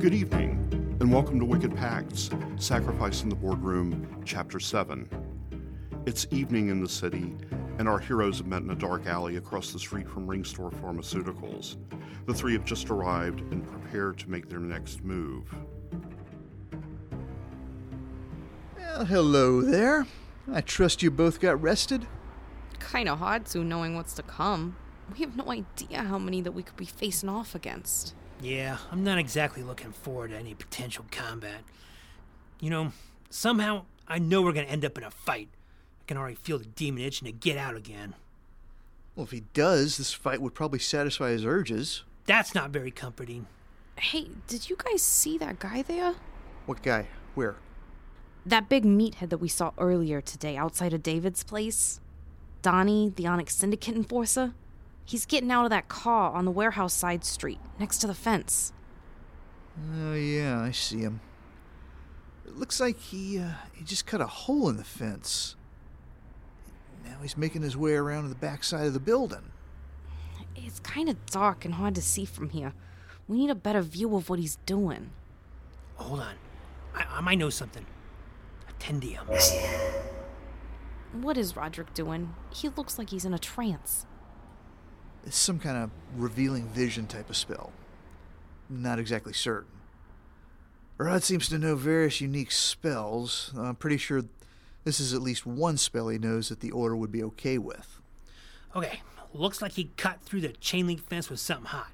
Good evening, and welcome to Wicked Pacts Sacrifice in the Boardroom, Chapter 7. It's evening in the city, and our heroes have met in a dark alley across the street from Ringstore Pharmaceuticals. The three have just arrived and prepared to make their next move. Well, hello there. I trust you both got rested. Kinda hard to, knowing what's to come. We have no idea how many that we could be facing off against. Yeah, I'm not exactly looking forward to any potential combat. You know, somehow I know we're gonna end up in a fight. I can already feel the demon itching to get out again. Well, if he does, this fight would probably satisfy his urges. That's not very comforting. Hey, did you guys see that guy there? What guy? Where? That big meathead that we saw earlier today outside of David's place? Donnie, the Onyx Syndicate enforcer? He's getting out of that car on the warehouse side street, next to the fence. Oh, yeah, I see him. It looks like he, uh, he just cut a hole in the fence. Now he's making his way around to the back side of the building. It's kind of dark and hard to see from here. We need a better view of what he's doing. Hold on. I, I might know something. Attendium. What is Roderick doing? He looks like he's in a trance. It's some kind of revealing vision type of spell. Not exactly certain. Rod seems to know various unique spells. I'm pretty sure this is at least one spell he knows that the Order would be okay with. Okay, looks like he cut through the chain link fence with something hot.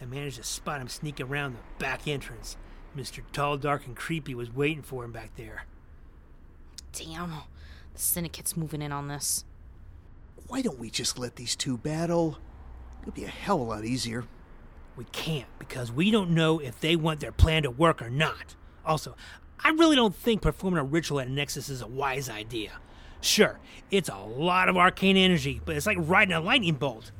I managed to spot him sneak around the back entrance. Mr. Tall, Dark, and Creepy was waiting for him back there. Damn, the syndicate's moving in on this. Why don't we just let these two battle? It'd be a hell of a lot easier. We can't because we don't know if they want their plan to work or not. Also, I really don't think performing a ritual at Nexus is a wise idea. Sure, it's a lot of arcane energy, but it's like riding a lightning bolt.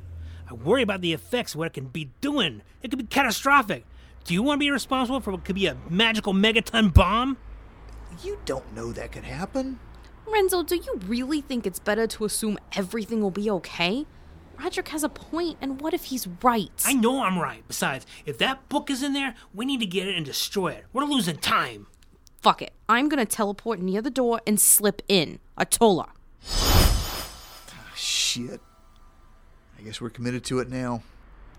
I worry about the effects of what it can be doing. It could be catastrophic. Do you want to be responsible for what could be a magical megaton bomb? You don't know that could happen. Renzo, do you really think it's better to assume everything will be okay? Roderick has a point, and what if he's right? I know I'm right. Besides, if that book is in there, we need to get it and destroy it. We're losing time. Fuck it. I'm gonna teleport near the door and slip in. Atola. Ah, shit. I guess we're committed to it now.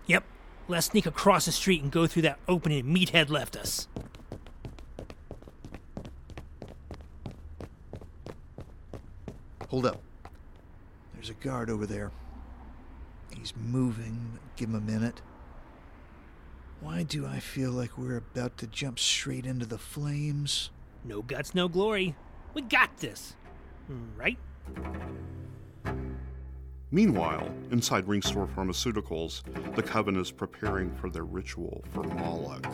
Yep. Let's sneak across the street and go through that opening Meathead left us. Hold up. There's a guard over there. He's moving. Give him a minute. Why do I feel like we're about to jump straight into the flames? No guts, no glory. We got this. Right? Meanwhile, inside Ringstore Pharmaceuticals, the Coven is preparing for their ritual for Moloch.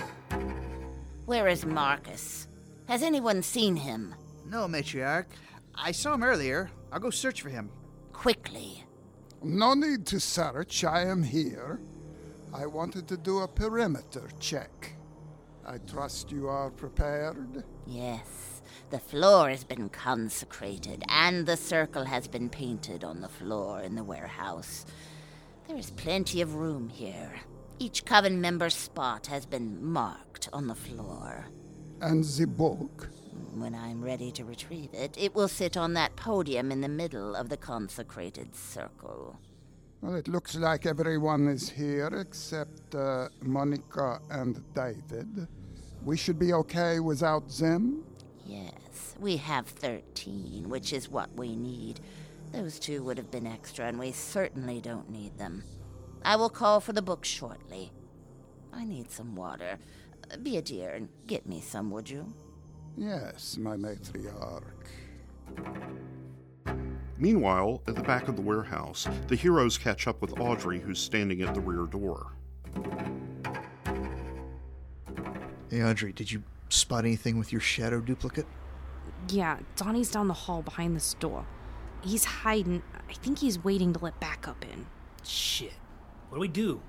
Where is Marcus? Has anyone seen him? No, matriarch. I saw him earlier. I'll go search for him. Quickly. No need to search. I am here. I wanted to do a perimeter check. I trust you are prepared. Yes. The floor has been consecrated, and the circle has been painted on the floor in the warehouse. There is plenty of room here. Each coven member's spot has been marked on the floor. And the book? When I'm ready to retrieve it, it will sit on that podium in the middle of the consecrated circle. Well, it looks like everyone is here except uh, Monica and David. We should be okay without them? Yes, we have 13, which is what we need. Those two would have been extra, and we certainly don't need them. I will call for the book shortly. I need some water. Uh, Be a dear and get me some, would you? Yes, my matriarch. Meanwhile, at the back of the warehouse, the heroes catch up with Audrey, who's standing at the rear door. Hey, Audrey, did you spot anything with your shadow duplicate? Yeah, Donnie's down the hall behind this door. He's hiding. I think he's waiting to let backup in. Shit. What do we do?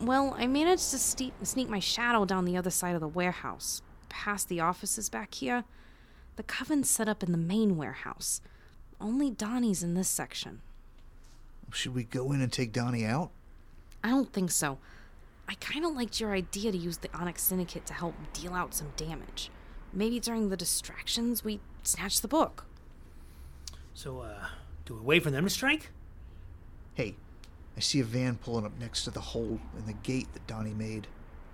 Well, I managed to ste- sneak my shadow down the other side of the warehouse, past the offices back here. The coven's set up in the main warehouse. Only Donnie's in this section. Should we go in and take Donnie out? I don't think so. I kind of liked your idea to use the Onyx Syndicate to help deal out some damage. Maybe during the distractions, we snatch the book. So, uh, do we wait for them to strike? Hey, I see a van pulling up next to the hole in the gate that Donnie made.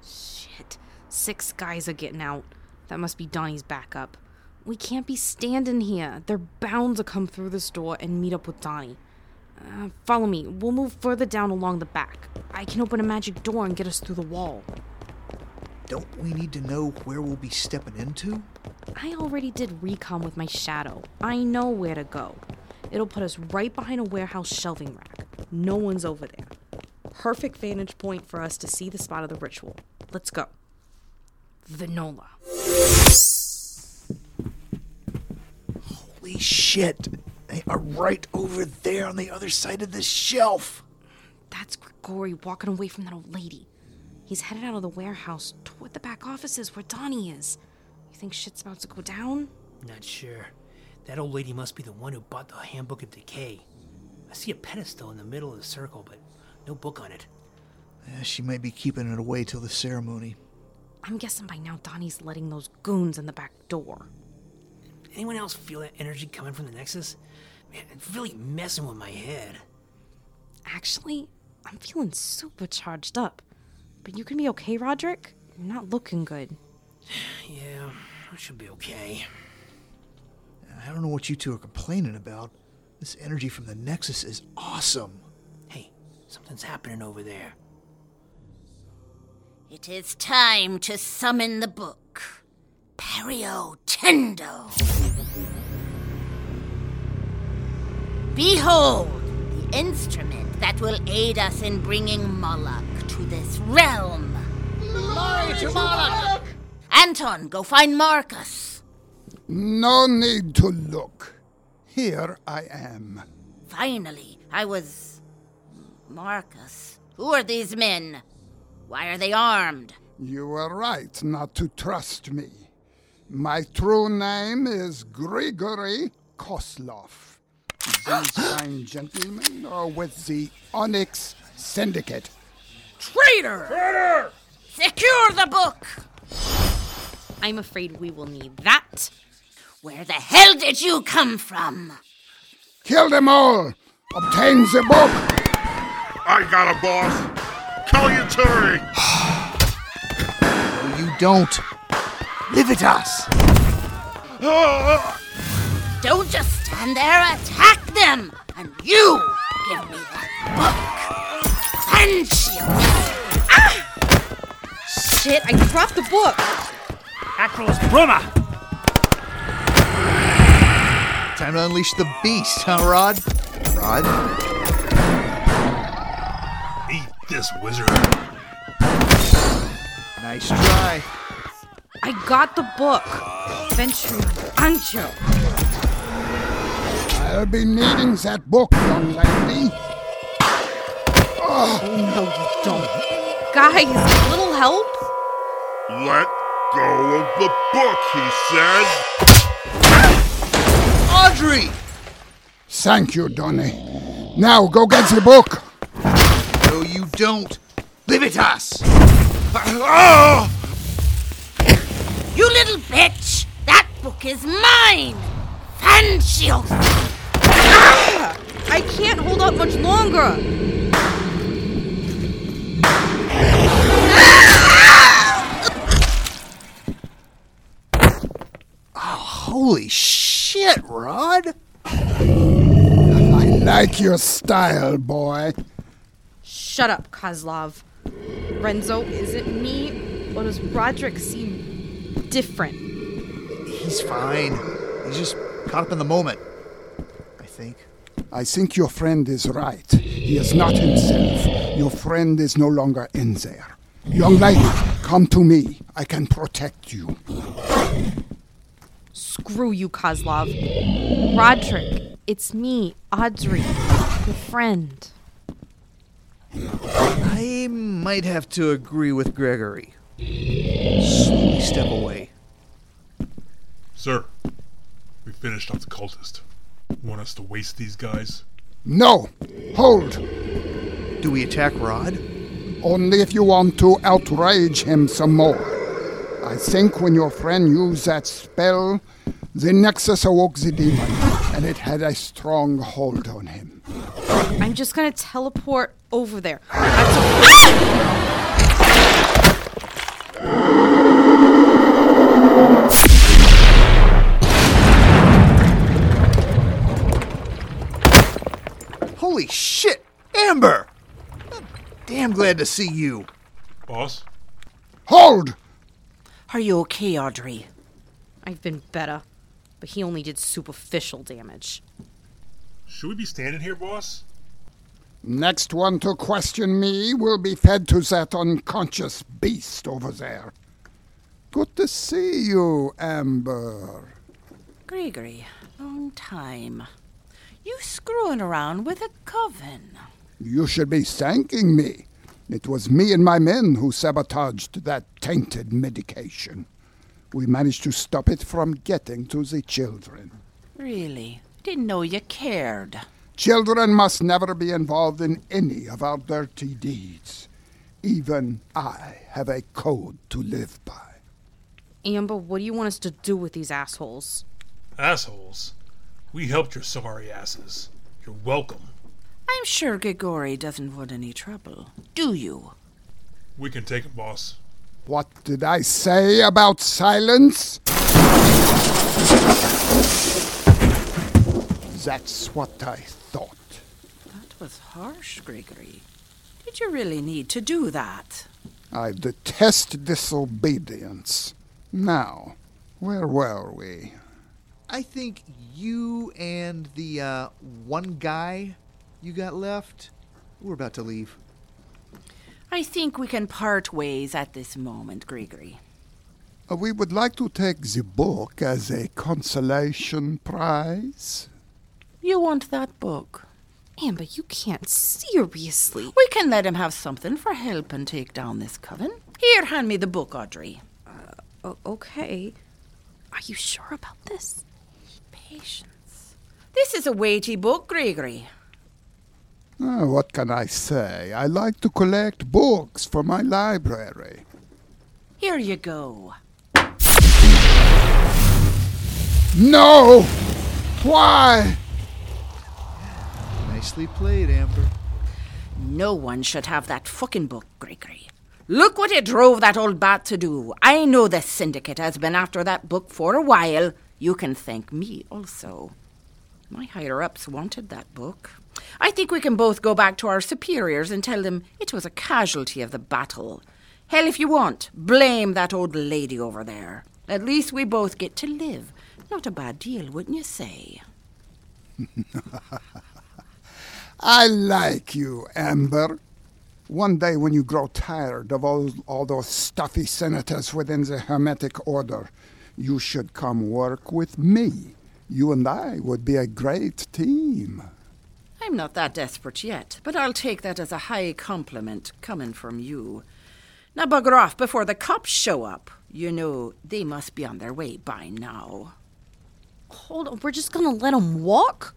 Shit. Six guys are getting out. That must be Donnie's backup. We can't be standing here. They're bound to come through this door and meet up with Donnie. Uh, follow me. We'll move further down along the back. I can open a magic door and get us through the wall. Don't we need to know where we'll be stepping into? I already did recon with my shadow. I know where to go. It'll put us right behind a warehouse shelving rack. No one's over there. Perfect vantage point for us to see the spot of the ritual. Let's go. Vinola. Holy shit! They are right over there on the other side of the shelf. That's Grigori walking away from that old lady. He's headed out of the warehouse toward the back offices where Donnie is. You think shit's about to go down? Not sure. That old lady must be the one who bought the Handbook of Decay. I see a pedestal in the middle of the circle, but no book on it. Yeah, she might be keeping it away till the ceremony. I'm guessing by now Donnie's letting those goons in the back door. Anyone else feel that energy coming from the Nexus? Man, it's really messing with my head. Actually, I'm feeling super charged up. But you can be okay, Roderick? You're not looking good. Yeah, I should be okay. I don't know what you two are complaining about. This energy from the Nexus is awesome. Hey, something's happening over there. It is time to summon the book. Perio Tendo. Behold, the instrument that will aid us in bringing Moloch to this realm. Glory to Moloch! Anton, go find Marcus. No need to look. Here I am. Finally, I was. Marcus. Who are these men? Why are they armed? You were right not to trust me. My true name is Grigory Kozlov. These fine gentlemen are uh, with the Onyx Syndicate. Traitor! Traitor! Secure the book! I'm afraid we will need that. Where the hell did you come from? Kill them all! Obtain the book! I got a boss. Calientary. No, you don't. Livitas! Don't just stand there, attack them! And you give me that book! And shield! Ah! Shit, I dropped the book. Acros Bruma! Time to unleash the beast, huh, Rod? Rod? Eat this, wizard. Nice try. I got the book. Venture Ancho. I'll be needing that book, young lady. Oh, no, you don't. Guys, a little help? Let go of the book, he said. Audrey! Thank you, Donnie. Now go get the book. No, you don't. Livitas! You little bitch! That book is mine! Fan shield! I can't hold up much longer. Oh, Holy shit, Rod! I like your style, boy. Shut up, Kozlov. Renzo, is it me, or does Roderick seem different? He's fine. He's just caught up in the moment. I think. I think your friend is right. He is not himself. Your friend is no longer in there. Young lady, come to me. I can protect you. Screw you, Kozlov. Roderick, it's me, Audrey, your friend. I might have to agree with Gregory. Slowly step away. Sir, we finished off the cultist. Want us to waste these guys? No! Hold! Do we attack Rod? Only if you want to outrage him some more. I think when your friend used that spell, the Nexus awoke the demon, and it had a strong hold on him. I'm just gonna teleport over there. Holy shit! Amber! I'm damn glad to see you. Boss? Hold! Are you okay, Audrey? I've been better, but he only did superficial damage. Should we be standing here, boss? Next one to question me will be fed to that unconscious beast over there. Good to see you, Amber. Gregory, long time. You screwing around with a coven. You should be thanking me. It was me and my men who sabotaged that tainted medication. We managed to stop it from getting to the children. Really? Didn't know you cared. Children must never be involved in any of our dirty deeds. Even I have a code to live by. Amber, what do you want us to do with these assholes? Assholes. We helped your sorry asses. You're welcome. I'm sure Grigori doesn't want any trouble. Do you? We can take it, boss. What did I say about silence? That's what I thought. That was harsh, Gregory. Did you really need to do that? I detest disobedience. Now, where were we? I think you and the uh, one guy you got left, we're about to leave. I think we can part ways at this moment, Gregory. Uh, we would like to take the book as a consolation prize. You want that book? Amber, you can't seriously. We can let him have something for help and take down this coven. Here, hand me the book, Audrey. O- okay. Are you sure about this? Patience. This is a weighty book, Gregory. Ah, what can I say? I like to collect books for my library. Here you go. No! Why? Nicely played, Amber. No one should have that fucking book, Gregory. Look what it drove that old bat to do. I know the syndicate has been after that book for a while. You can thank me also. My higher ups wanted that book. I think we can both go back to our superiors and tell them it was a casualty of the battle. Hell, if you want, blame that old lady over there. At least we both get to live. Not a bad deal, wouldn't you say? I like you, Amber. One day when you grow tired of all, all those stuffy senators within the Hermetic Order, you should come work with me. You and I would be a great team. I'm not that desperate yet, but I'll take that as a high compliment coming from you. Now bugger off before the cops show up. You know, they must be on their way by now. Hold on, we're just gonna let him walk?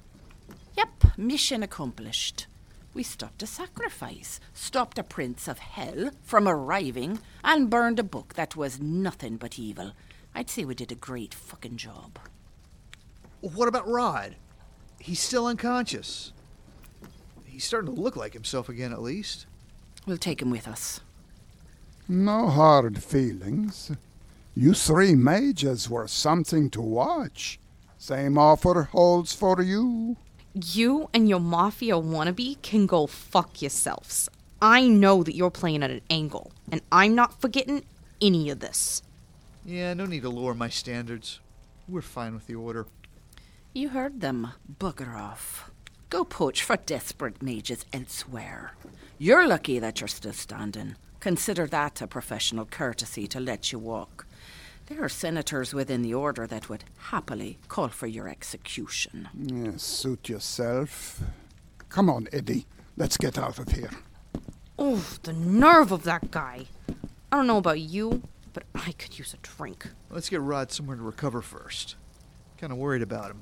Yep, mission accomplished. We stopped a sacrifice, stopped a prince of hell from arriving, and burned a book that was nothing but evil. I'd say we did a great fucking job. What about Rod? He's still unconscious. He's starting to look like himself again, at least. We'll take him with us. No hard feelings. You three mages were something to watch. Same offer holds for you. You and your mafia wannabe can go fuck yourselves. I know that you're playing at an angle, and I'm not forgetting any of this. Yeah, no need to lower my standards. We're fine with the order. You heard them. Bugger off. Go poach for desperate mages elsewhere. You're lucky that you're still standing. Consider that a professional courtesy to let you walk. There are senators within the order that would happily call for your execution. Yeah, suit yourself. Come on, Eddie. Let's get out of here. Oh, the nerve of that guy. I don't know about you, but I could use a drink. Let's get Rod somewhere to recover first. Kind of worried about him.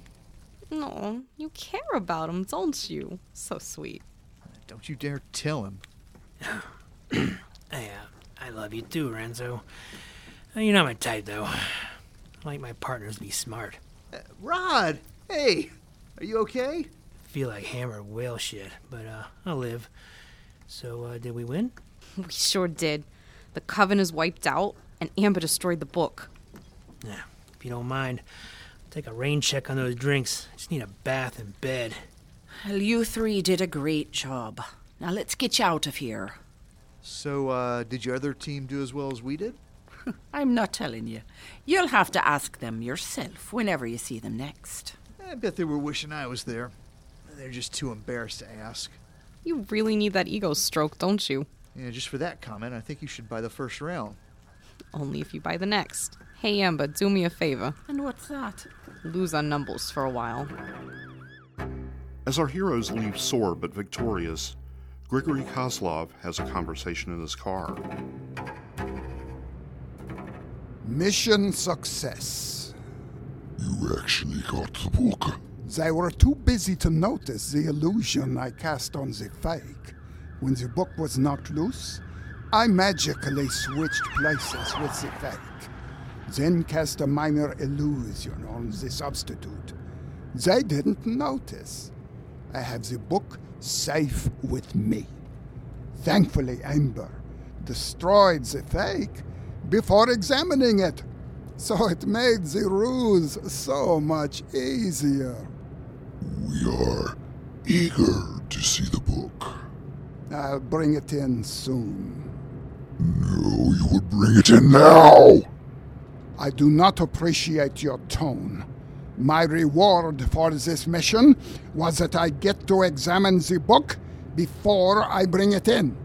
No, you care about him, don't you? So sweet. Don't you dare tell him. I, uh, I love you too, Renzo. Uh, You're not my type, though. I like my partners to be smart. Uh, Rod! Hey! Are you okay? Feel like hammered whale shit, but uh, I'll live. So, uh, did we win? We sure did. The coven is wiped out, and Amber destroyed the book. Yeah, if you don't mind, I'll take a rain check on those drinks. I just need a bath and bed. Well, you three did a great job. Now let's get you out of here. So, uh, did your other team do as well as we did? I'm not telling you. You'll have to ask them yourself whenever you see them next. I bet they were wishing I was there. They're just too embarrassed to ask. You really need that ego stroke, don't you? Yeah, just for that comment, I think you should buy the first round. Only if you buy the next. Hey, Amber, do me a favor. And what's that? Lose on numbers for a while. As our heroes leave sore but victorious, Grigory Kozlov has a conversation in his car. Mission success. You actually got the book. They were too busy to notice the illusion I cast on the fake. When the book was knocked loose, I magically switched places with the fake. Then cast a minor illusion on the substitute. They didn't notice. I have the book safe with me. Thankfully, Amber destroyed the fake before examining it, so it made the ruse so much easier. We are eager to see the book. I'll bring it in soon. No, you would bring it in now. I do not appreciate your tone. My reward for this mission was that I get to examine the book before I bring it in.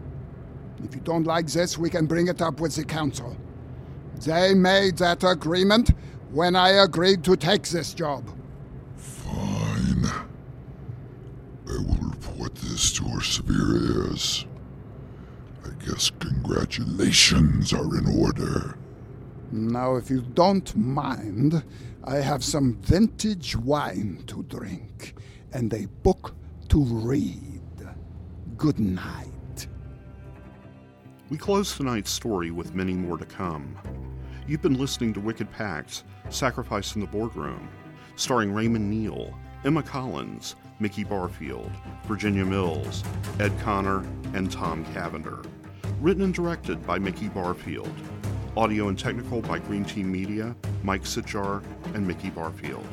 If you don't like this, we can bring it up with the council. They made that agreement when I agreed to take this job. Fine. I will report this to our superiors. I guess congratulations are in order. Now, if you don't mind, I have some vintage wine to drink and a book to read. Good night. We close tonight's story with many more to come. You've been listening to Wicked Pacts Sacrifice in the Boardroom, starring Raymond Neal, Emma Collins, Mickey Barfield, Virginia Mills, Ed Connor, and Tom Cavender. Written and directed by Mickey Barfield. Audio and technical by Green Team Media, Mike Sitjar, and Mickey Barfield.